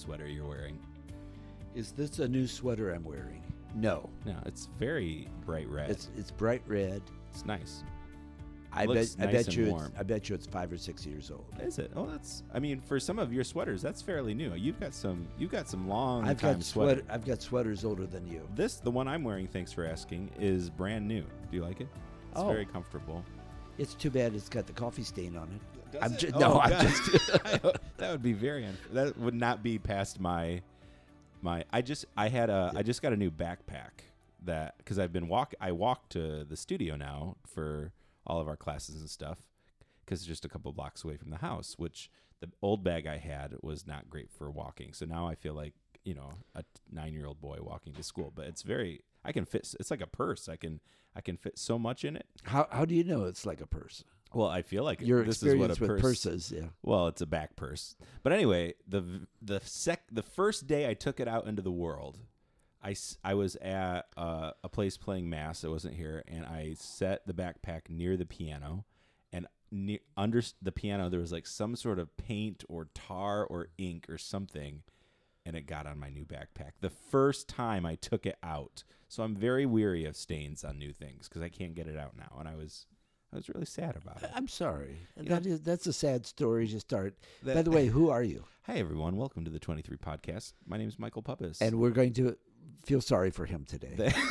sweater you're wearing. Is this a new sweater I'm wearing? No. No, it's very bright red. It's, It's bright red. It's nice. I bet Looks I bet you it's. I bet you it's five or six years old. Is it? Oh, that's. I mean, for some of your sweaters, that's fairly new. You've got some. You've got some long I've time got sweater. sweater. I've got sweaters older than you. This, the one I'm wearing, thanks for asking, is brand new. Do you like it? It's Oh. very comfortable. It's too bad it's got the coffee stain on it. Does I'm it? ju- Oh, no, I'm just. that would be very. Un- that would not be past my. My. I just. I had a. I just got a new backpack that because I've been walk. I walk to the studio now for all of our classes and stuff because it's just a couple blocks away from the house. Which the old bag I had was not great for walking. So now I feel like you know a nine year old boy walking to school. But it's very. I can fit. It's like a purse. I can. I can fit so much in it. how how do you know it's like a purse? Well, I feel like Your this is what a with purse, purses, yeah. well, it's a back purse. But anyway, the the sec the first day I took it out into the world, I, I was at uh, a place playing mass. I wasn't here, and I set the backpack near the piano, and near, under the piano there was like some sort of paint or tar or ink or something, and it got on my new backpack the first time I took it out. So I'm very weary of stains on new things because I can't get it out now, and I was I was really sad about it. I'm sorry. You That is that's a sad story to start. By the way, who are you? Hi, everyone. Welcome to the 23 podcast. My name is Michael Puppis. And we're going to feel sorry for him today.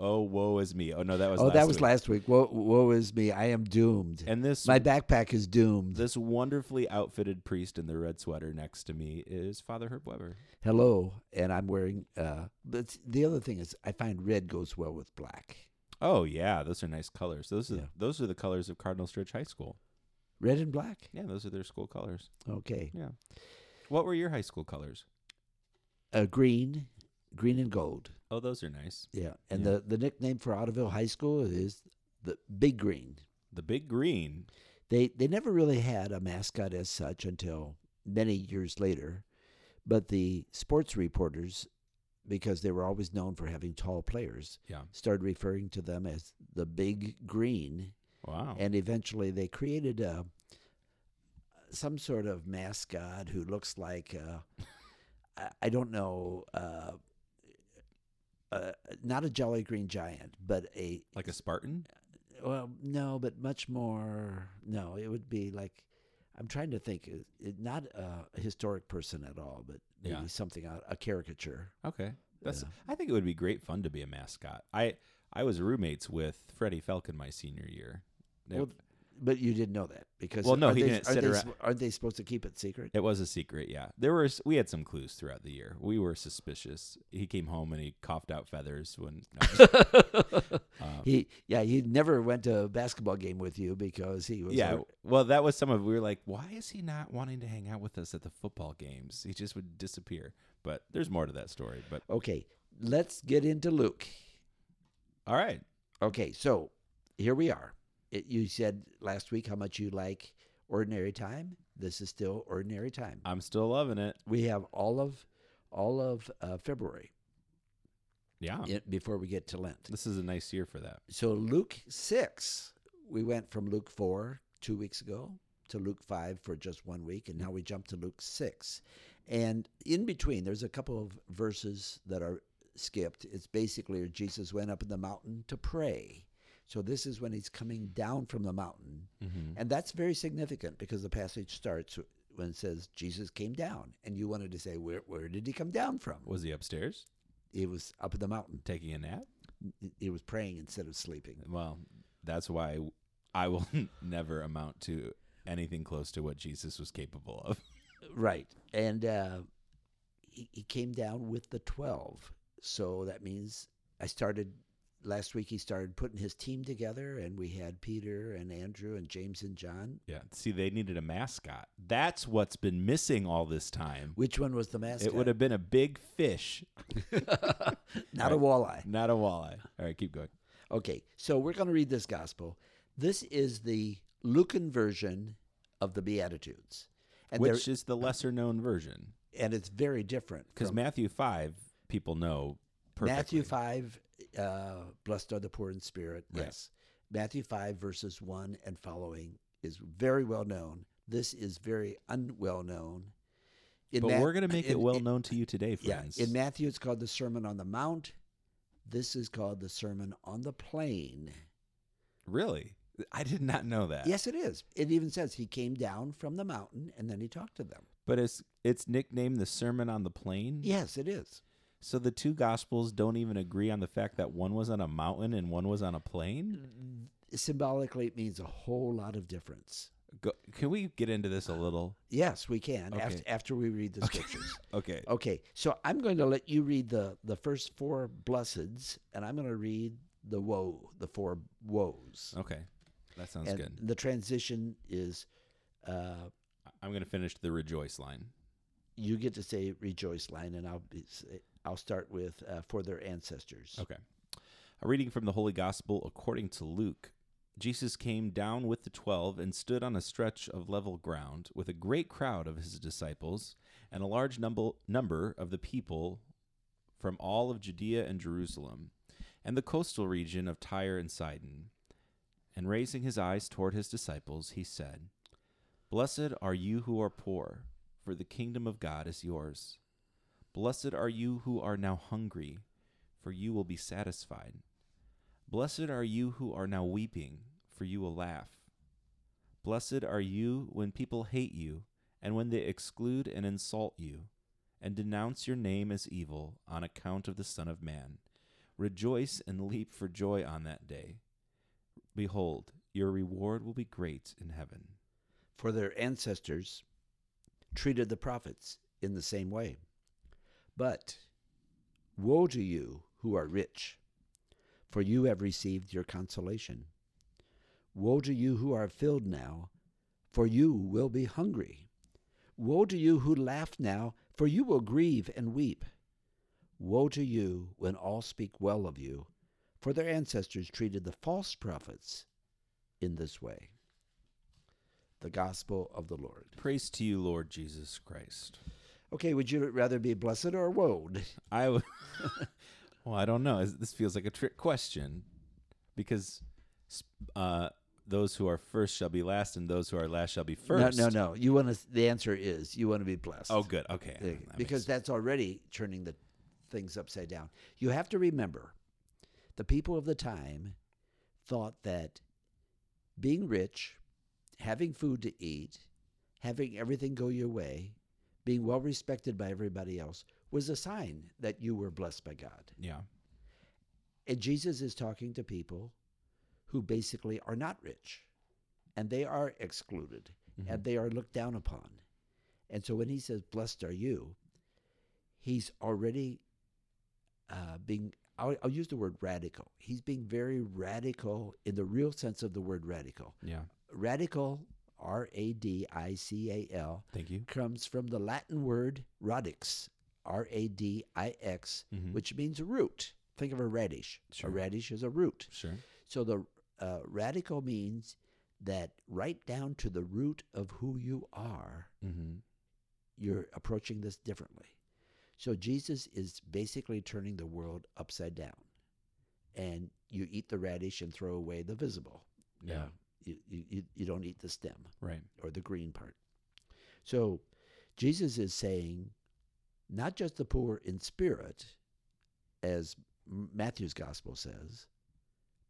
Oh, woe is me. Oh, no, that was oh, that was week. last week. Woe, woe is me. I am doomed. And this My backpack is doomed. this wonderfully outfitted priest in the red sweater next to me is Father Herb Weber. Hello, and I'm wearing. Uh, but the other thing is, I find red goes well with black. Oh, yeah, those are nice colors. Those are Yeah. those are the colors of Cardinal Stritch High School. Red and black. Yeah, those are their school colors. Okay. Yeah. What were your high school colors? Uh, green, green and gold. Oh, those are nice. Yeah. And Yeah. the the nickname for Ottoville High School is the Big Green. The big green. They they never really had a mascot as such until many years later, but the sports reporters, because they were always known for having tall players, Yeah. started referring to them as the Big Green, Wow. and eventually they created a some sort of mascot who looks like uh, I, don't know. Uh, uh, not a Jolly Green Giant, but a like a Spartan? well, no, but much more. No, it would be like I'm trying to think. It, not a historic person at all, but maybe Yeah. something a, a caricature. Okay. That's Yeah. I think it would be great fun to be a mascot. I I was roommates with Freddie Falcon my senior year. Well, but you didn't know that because Well, no, he they, didn't aren't sit they, around- Aren't they supposed to keep it secret? It was a secret, yeah. There was we had some clues throughout the year. We were suspicious. He came home and he coughed out feathers when. um, he yeah he never went to a basketball game with you because he was yeah, hurt. well, that was some of. We were like, why is he not wanting to hang out with us at the football games? He just would disappear. But there's more to that story. But Okay, let's get into Luke. all right, Okay, so here we are. It, you said last week how much you like ordinary time. This is still ordinary time. I'm still loving it. We have all of all of uh, February Yeah, before we get to Lent. this is a nice year for that. So Luke six, we went from Luke four two weeks ago to Luke five for just one week, and now we jump to Luke six. And in between, there's a couple of verses that are skipped. It's basically Jesus went up in the mountain to pray. So this is when he's coming down from the mountain. Mm-hmm. And that's very significant because the passage starts when it says Jesus came down. And you wanted to say, where, where did he come down from? Was he upstairs He was up in the mountain. taking a nap? He was praying instead of sleeping. Well, that's why I will never amount to anything close to what Jesus was capable of. Right. And uh, he, he came down with the 12. So that means I started last week, he started putting his team together, and we had Peter and Andrew and James and John. Yeah. See, they needed a mascot. That's what's been missing all this time. Which one was the mascot? It would have been a big fish, Not a walleye. not a walleye. All right, keep going. Okay, so we're going to read this gospel. This is the Lucan version of the Beatitudes, and Which is the lesser known version? and it's very different Because Matthew 5, people know perfectly. Matthew five. Uh, Blessed are the poor in spirit. Right. Yes, Matthew five verses one and following is very well known. This is very unwell known, In but Ma- we're going to make it well in- known to you today, Yeah, friends. in Matthew it's called the Sermon on the Mount. This is called the Sermon on the Plain. really? I did not know that. Yes, it is. It even says he came down from the mountain and then he talked to them. But it's it's nicknamed the Sermon on the Plain. Yes, it is. So the two gospels don't even agree on the fact that one was on a mountain and one was on a plain? Symbolically, it means a whole lot of difference. Go, can we get into this a little? Yes, we can after, Okay. after we read the scriptures. Okay. Okay, so I'm going to let you read the, the first four blesseds, and I'm going to read the woe, the four woes. Okay. That sounds and good. the transition is uh, I'm going to finish the rejoice line. you get to say rejoice line, and I'll be, I'll start with uh, for their ancestors. Okay. A reading from the Holy Gospel according to Luke. Jesus came down with the twelve and stood on a stretch of level ground with a great crowd of his disciples and a large number, number of the people from all of Judea and Jerusalem and the coastal region of Tyre and Sidon. And raising his eyes toward his disciples, he said, Blessed are you who are poor, for the kingdom of God is yours. Blessed are you who are now hungry, for you will be satisfied. Blessed are you who are now weeping, for you will laugh. Blessed are you when people hate you, and when they exclude and insult you, and denounce your name as evil on account of the Son of Man. Rejoice and leap for joy on that day. Behold, your reward will be great in heaven. For their ancestors treated the prophets in the same way. But woe to you who are rich, for you have received your consolation. Woe to you who are filled now, for you will be hungry. Woe to you who laugh now, for you will grieve and weep. Woe to you when all speak well of you, for their ancestors treated the false prophets in this way. The Gospel of the Lord. Praise to you, Lord Jesus Christ. Okay, would you rather be blessed or woed? I w- well, I don't know. This feels like a trick question because uh, those who are first shall be last, and those who are last shall be first. No, no, no. You want to. The answer is you want to be blessed. Oh, good. Okay. That because that's already turning the things upside down. You have to remember, the people of the time thought that being rich, having food to eat, having everything go your way, being well respected by everybody else was a sign that you were blessed by God. yeah. And Jesus is talking to people who basically are not rich and they are excluded Mm-hmm. and they are looked down upon. And so when he says, Blessed are you, he's already uh, being, I'll, I'll use the word radical. He's being very radical in the real sense of the word radical. Yeah. Radical, R A D I C A L, Thank you. comes from the Latin word radix, R A D I X, Mhm. which means root. Think of a radish. Sure. A radish is a root. Sure. So the uh, radical means that right down to the root of who you are, Mm-hmm. you're approaching this differently. So Jesus is basically turning the world upside down. And you eat the radish and throw away the visible. Yeah. You, you, you, don't eat the stem Right. or the green part. So Jesus is saying not just the poor in spirit, as Matthew's gospel says,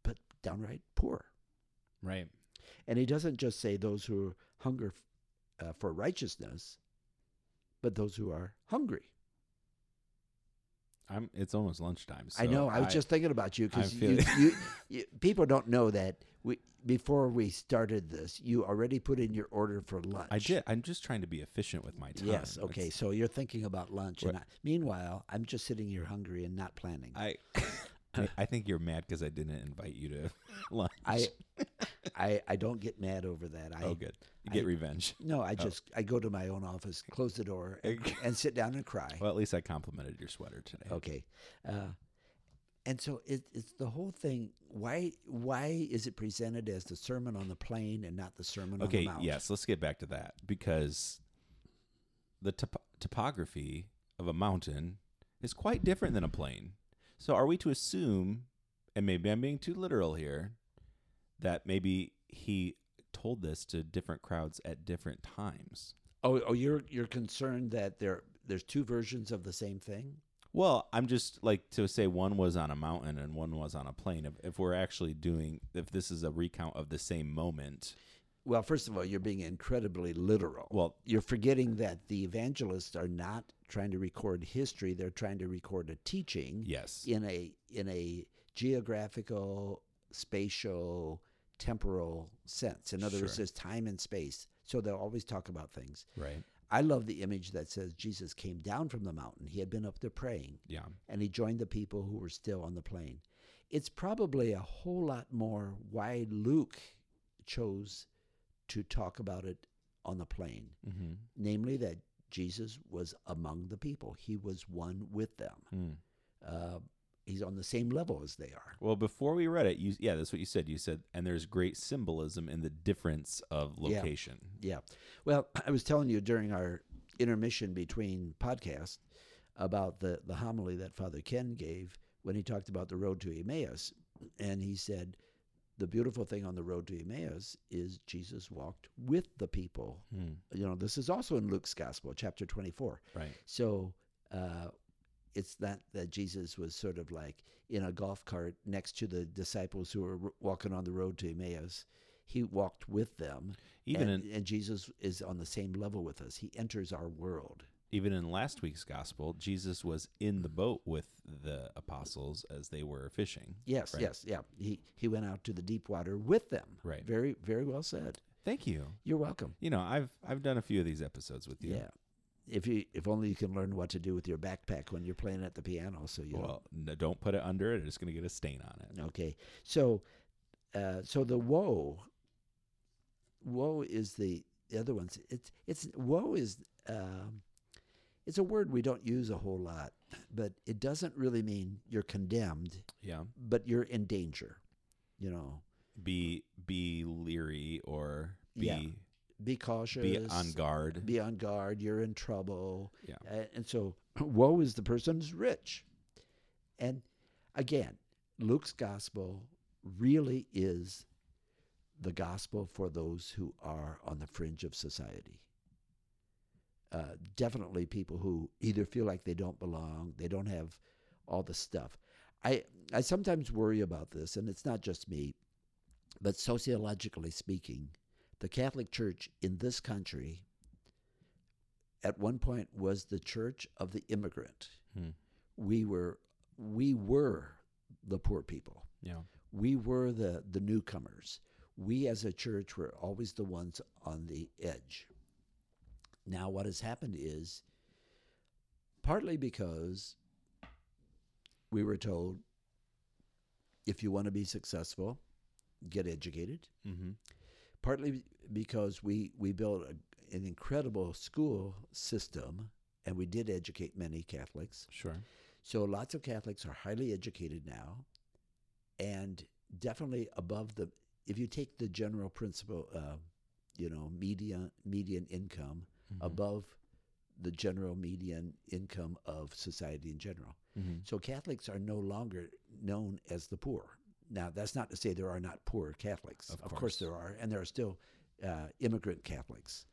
but downright poor. Right. And he doesn't just say those who hunger uh, for righteousness, but those who are hungry. I'm. It's almost lunchtime. So I know. I was just thinking about you because you, you, you, people don't know that we before we started this, you already put in your order for lunch. I did. I'm just trying to be efficient with my time. Yes. Okay. It's- So you're thinking about lunch, and I, meanwhile, I'm just sitting here hungry and not planning. I. I, I think you're mad because I didn't invite you to lunch. I, I, I don't get mad over that. I oh, good. You get I- revenge. no. I just I go to my own office, close the door, and, and sit down and cry. Well, at least I complimented your sweater today. Okay. Uh, and so it, it's the whole thing. Why why is it presented as the Sermon on the Plain and not the Sermon on Okay. the Mount? Yes. Let's get back to that because the top- topography of a mountain is quite different than a plain. So, are we to assume, and maybe I'm being too literal here, that maybe he told this to different crowds at different times? Oh, oh, you're you're concerned that there there's two versions of the same thing. Well, I'm just like to say one was on a mountain and one was on a plain. If, if we're actually doing, if this is a recount of the same moment, Well, first of all, you're being incredibly literal. well, you're forgetting that the evangelists are not trying to record history; they're trying to record a teaching yes, in a in a geographical, spatial, temporal sense. In other words, Sure. there's time and space. So they'll always talk about things. right, I love the image that says Jesus came down from the mountain. He had been up there praying, yeah, and he joined the people who were still on the plain. It's probably a whole lot more why Luke chose to talk about it on the plain, mm-hmm. namely that Jesus was among the people. He was one with them. mm. Uh, he's on the same level as they are. Well, before we read it, you yeah, that's what you said. You said, and there's great symbolism in the difference of location. Yeah. Well, I was telling you during our intermission between podcasts about the, the homily that Father Ken gave when he talked about the road to Emmaus. And he said, the beautiful thing on the road to Emmaus is Jesus walked with the people. Mm. You know, this is also in Luke's Gospel, chapter 24. Right. So uh, it's not that Jesus was sort of like in a golf cart next to the disciples who were walking on the road to Emmaus. He walked with them. Even and, in and Jesus is on the same level with us. He enters our world. even in last week's gospel, Jesus was in the boat with the apostles as they were fishing. Yes, Right. yes, yeah. He he went out to the deep water with them. Right. Very very well said. Thank you. You're welcome. You know, I've I've done a few of these episodes with you. Yeah. If you if only you can learn what to do with your backpack when you're playing at the piano, so you Well, no, don't put it under it. It's going to get a stain on it. Okay. So, uh, so the woe. Woe is the, the other ones. It's it's woe is. Um, it's a word we don't use a whole lot, but it doesn't really mean you're condemned, Yeah. but you're in danger. You know, Be be leery or be Yeah. Be cautious. be on guard. Be on guard. You're in trouble. Yeah. And so, woe is the person who's rich. And again, Luke's gospel really is the gospel for those who are on the fringe of society. Uh, definitely people who either feel like they don't belong, they don't have all the stuff. I I sometimes worry about this, and it's not just me, but sociologically speaking, the Catholic Church in this country at one point was the church of the immigrant. Hmm. We were we were the poor people. Yeah. We were the the newcomers. We as a church were always the ones on the edge. Now what has happened is partly because we were told if you want to be successful, get educated Mm-hmm. Partly because we we built a, an incredible school system and we did educate many Catholics. Sure. So lots of Catholics are highly educated now and definitely above the if you take the general principle uh, you know median median income Mhm. above the general median income of society in general. Mhm. So Catholics are no longer known as the poor. Now, that's not to say there are not poor Catholics. Of course. course. there are, and there are still uh, immigrant Catholics.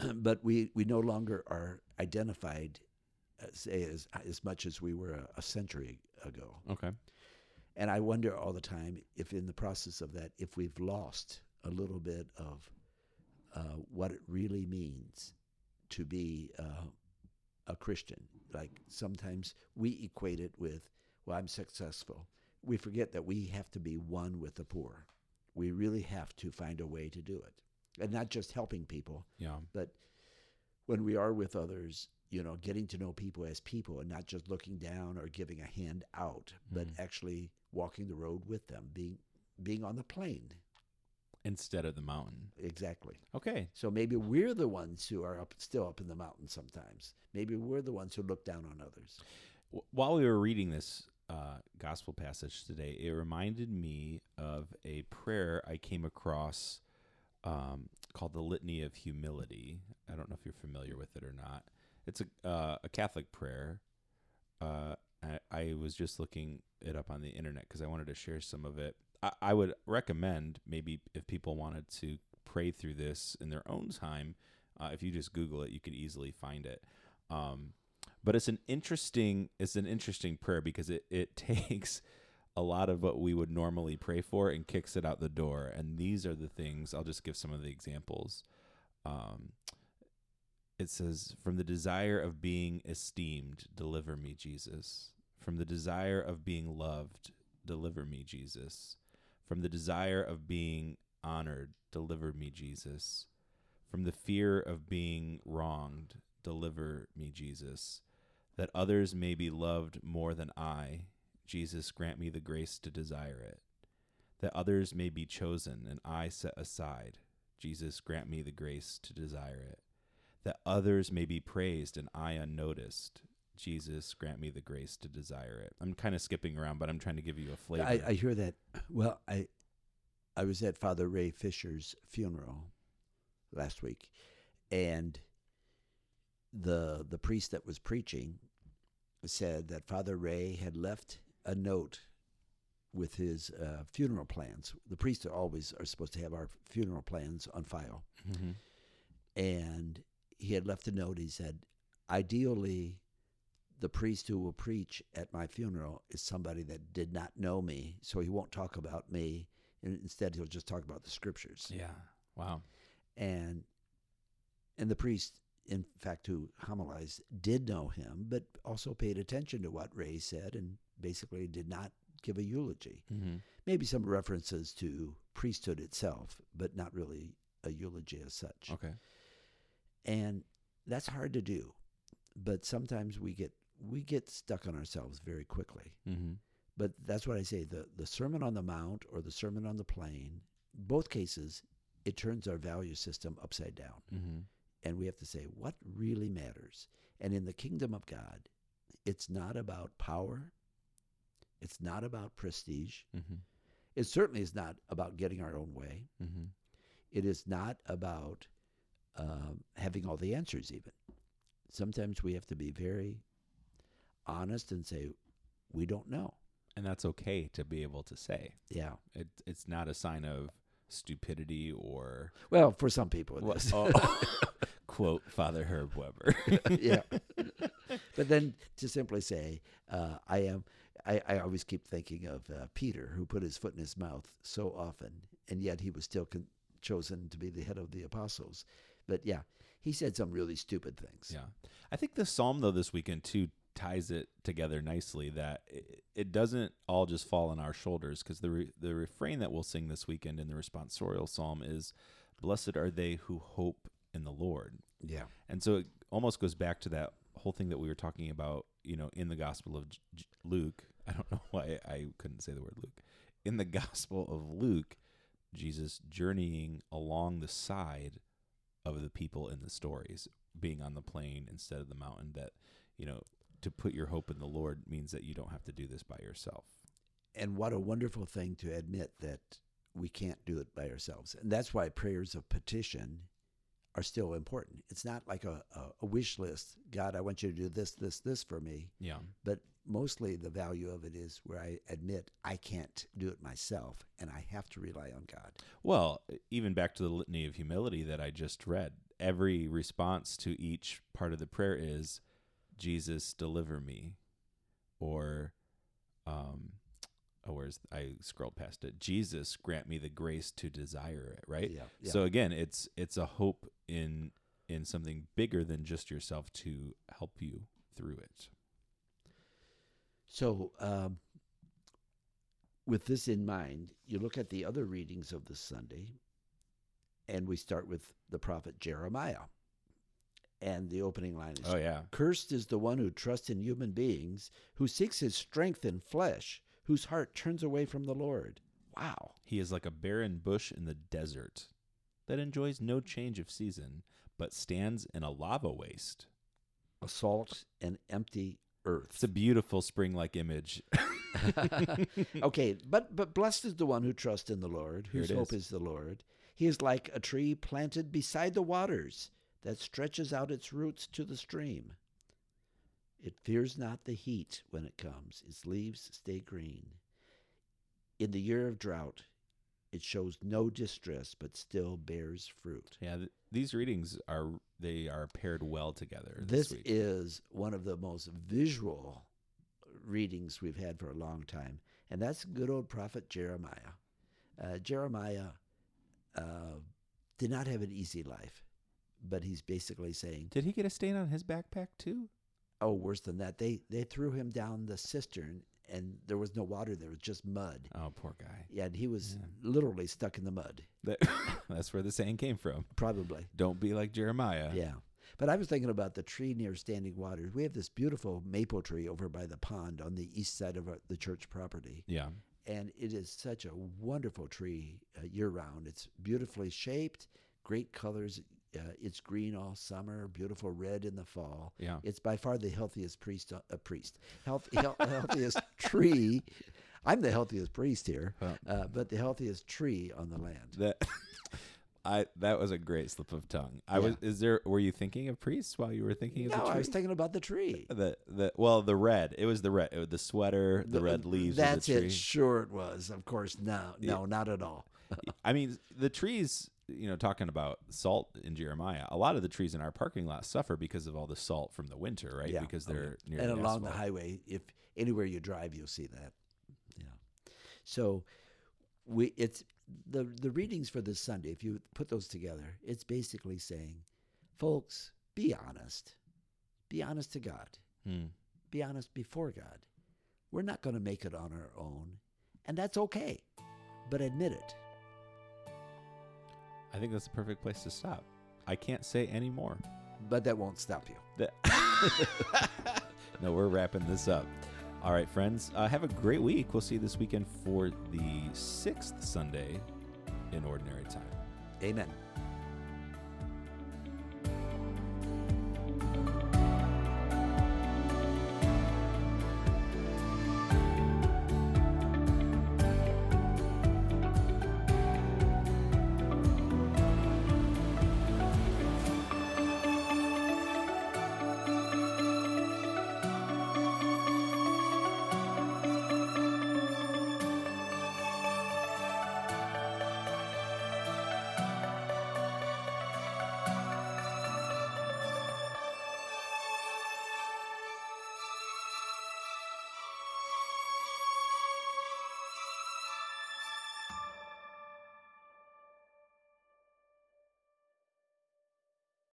but we, we no longer are identified, uh, say, as, as much as we were a, a century ago. Okay. And I wonder all the time if, in the process of that, if we've lost a little bit of uh, what it really means to be uh, a Christian. Like sometimes we equate it with, well, I'm successful. We forget that we have to be one with the poor. We really have to find a way to do it. And not just helping people, Yeah. but when we are with others, you know, getting to know people as people and not just looking down or giving a hand out, but Mhm. actually walking the road with them, being being on the plain. Instead of the mountain. Exactly. Okay. So maybe we're the ones who are up still up in the mountains sometimes. Maybe we're the ones who look down on others. While we were reading this uh, gospel passage today, it reminded me of a prayer I came across um, called the Litany of Humility. I don't know if you're familiar with it or not. It's a uh, a Catholic prayer. Uh, I, I was just looking it up on the internet because I wanted to share some of it. I, I would recommend maybe if people wanted to pray through this in their own time, Uh, if you just Google it, you could easily find it. Um, but it's an interesting it's an interesting prayer because it it takes a lot of what we would normally pray for and kicks it out the door. And these are the things I'll just give some of the examples. Um, it says, From the desire of being esteemed, deliver me, Jesus. From the desire of being loved, deliver me, Jesus. From the desire of being honored, deliver me, Jesus. From the fear of being wronged, deliver me, Jesus. That others may be loved more than I, Jesus, grant me the grace to desire it. That others may be chosen and I set aside, Jesus, grant me the grace to desire it. That others may be praised and I unnoticed, Jesus, grant me the grace to desire it. I'm kind of skipping around, but I'm trying to give you a flavor. I, I hear that. Well, I I was at Father Ray Fisher's funeral last week, and the the priest that was preaching said that Father Ray had left a note with his uh, funeral plans. The priests are always are supposed to have our funeral plans on file, Mhm. and he had left a note. He said, ideally, the priest who will preach at my funeral is somebody that did not know me, so he won't talk about me. And instead, he'll just talk about the scriptures. Yeah. Wow. And and the priest, in fact, who homilized, did know him, but also paid attention to what Ray said, and basically did not give a eulogy. Mm-hmm. Maybe some references to priesthood itself, but not really a eulogy as such. Okay. and that's hard to do but sometimes we get we get stuck on ourselves very quickly Mm-hmm. but that's what i say the the sermon on the mount or the sermon on the plain both cases it turns our value system upside down Mm-hmm. And we have to say what really matters. And in the kingdom of god it's not about power. It's not about prestige. Mm-hmm. it certainly is not about getting our own way. Mm-hmm. it is not about um, having all the answers even. Sometimes we have to be very honest and say we don't know. And that's okay to be able to say. yeah. It, it's not a sign of stupidity or well for some people it is. Oh, quote Father Herb Weber. yeah but then to simply say uh, i am I, I always keep thinking of uh, peter who put his foot in his mouth so often and yet he was still con- chosen to be the head of the apostles but yeah he said some really stupid things Yeah. I think the psalm though this weekend too ties it together nicely that it, it doesn't all just fall on our shoulders because the re, the refrain that we'll sing this weekend in the responsorial psalm is blessed are they who hope in the Lord. yeah And so it almost goes back to that whole thing that we were talking about, you know, in the Gospel of J- Luke. I don't know why I couldn't say the word Luke. In the Gospel of Luke, Jesus journeying along the side of the people in the stories, being on the plain instead of the mountain, that, you know, to put your hope in the Lord means that you don't have to do this by yourself. And what a wonderful thing to admit that we can't do it by ourselves. And that's why prayers of petition are still important. It's not like a, a, a wish list. God, I want you to do this, this, this for me. Yeah. But mostly the value of it is where I admit I can't do it myself and I have to rely on God. Well, even back to the litany of humility that I just read, every response to each part of the prayer is, Jesus, deliver me. Or, um, oh, where's, I scrolled past it. Jesus, grant me the grace to desire it, right? Yeah, yeah. So again, it's, it's a hope in, in something bigger than just yourself to help you through it. So, um, with this in mind, you look at the other readings of this Sunday, and we start with the prophet Jeremiah. And the opening line is Oh, yeah. Cursed is the one who trusts in human beings, who seeks his strength in flesh, whose heart turns away from the Lord. Wow. He is like a barren bush in the desert that enjoys no change of season, but stands in a lava waste. A salt and empty earth. It's a beautiful spring like image. okay, but but blessed is the one who trusts in the Lord, whose hope is. is the Lord. He is like a tree planted beside the waters that stretches out its roots to the stream. It fears not the heat when it comes; its leaves stay green. In the year of drought, it shows no distress, but still bears fruit. yeah, th- these readings are they are paired well together. This This, is one of the most visual readings we've had for a long time, and that's good old prophet Jeremiah. Uh, Jeremiah uh, did not have an easy life, but he's basically saying, Did he get a stain on his backpack too? "Oh, worse than that. They they threw him down the cistern, and there was no water. There was just mud. Oh, poor guy. Yeah, and he was literally stuck in the mud, That, that's where the saying came from. probably. Don't be like Jeremiah. Yeah. But I was thinking about the tree near Standing Waters. We have this beautiful maple tree over by the pond on the east side of our, the church property. Yeah. And it is such a wonderful tree uh, year round. It's beautifully shaped, great colors. Uh, it's green all summer, beautiful red in the fall. Yeah. It's by far the healthiest priest, uh, priest, health, health, healthiest tree. I'm the healthiest priest here, uh, but the healthiest tree on the land. That I that was a great slip of tongue. I Yeah. was is there were you thinking of priests while you were thinking of No, the tree? I was thinking about the tree. the the well the red. It was the red. It was the sweater, the, red leaves That's the tree. it. Sure, it was. Of course, no, no, not at all. I mean, the trees, you know, talking about salt in Jeremiah, a lot of the trees in our parking lot suffer because of all the salt from the winter, right? Yeah. Because they're near and the along the highway, if anywhere you drive, you'll see that. Yeah. So we it's the the readings for this Sunday. If you put those together, it's basically saying, folks, be honest. Be honest to God. Hmm. Be honest before God. We're not going to make it on our own, and that's okay. But admit it. I think that's the perfect place to stop. I can't say any more. But that won't stop you. That- no, we're wrapping this up. All right, friends, uh, have a great week. We'll see you this weekend for the sixth Sunday in Ordinary Time. Amen.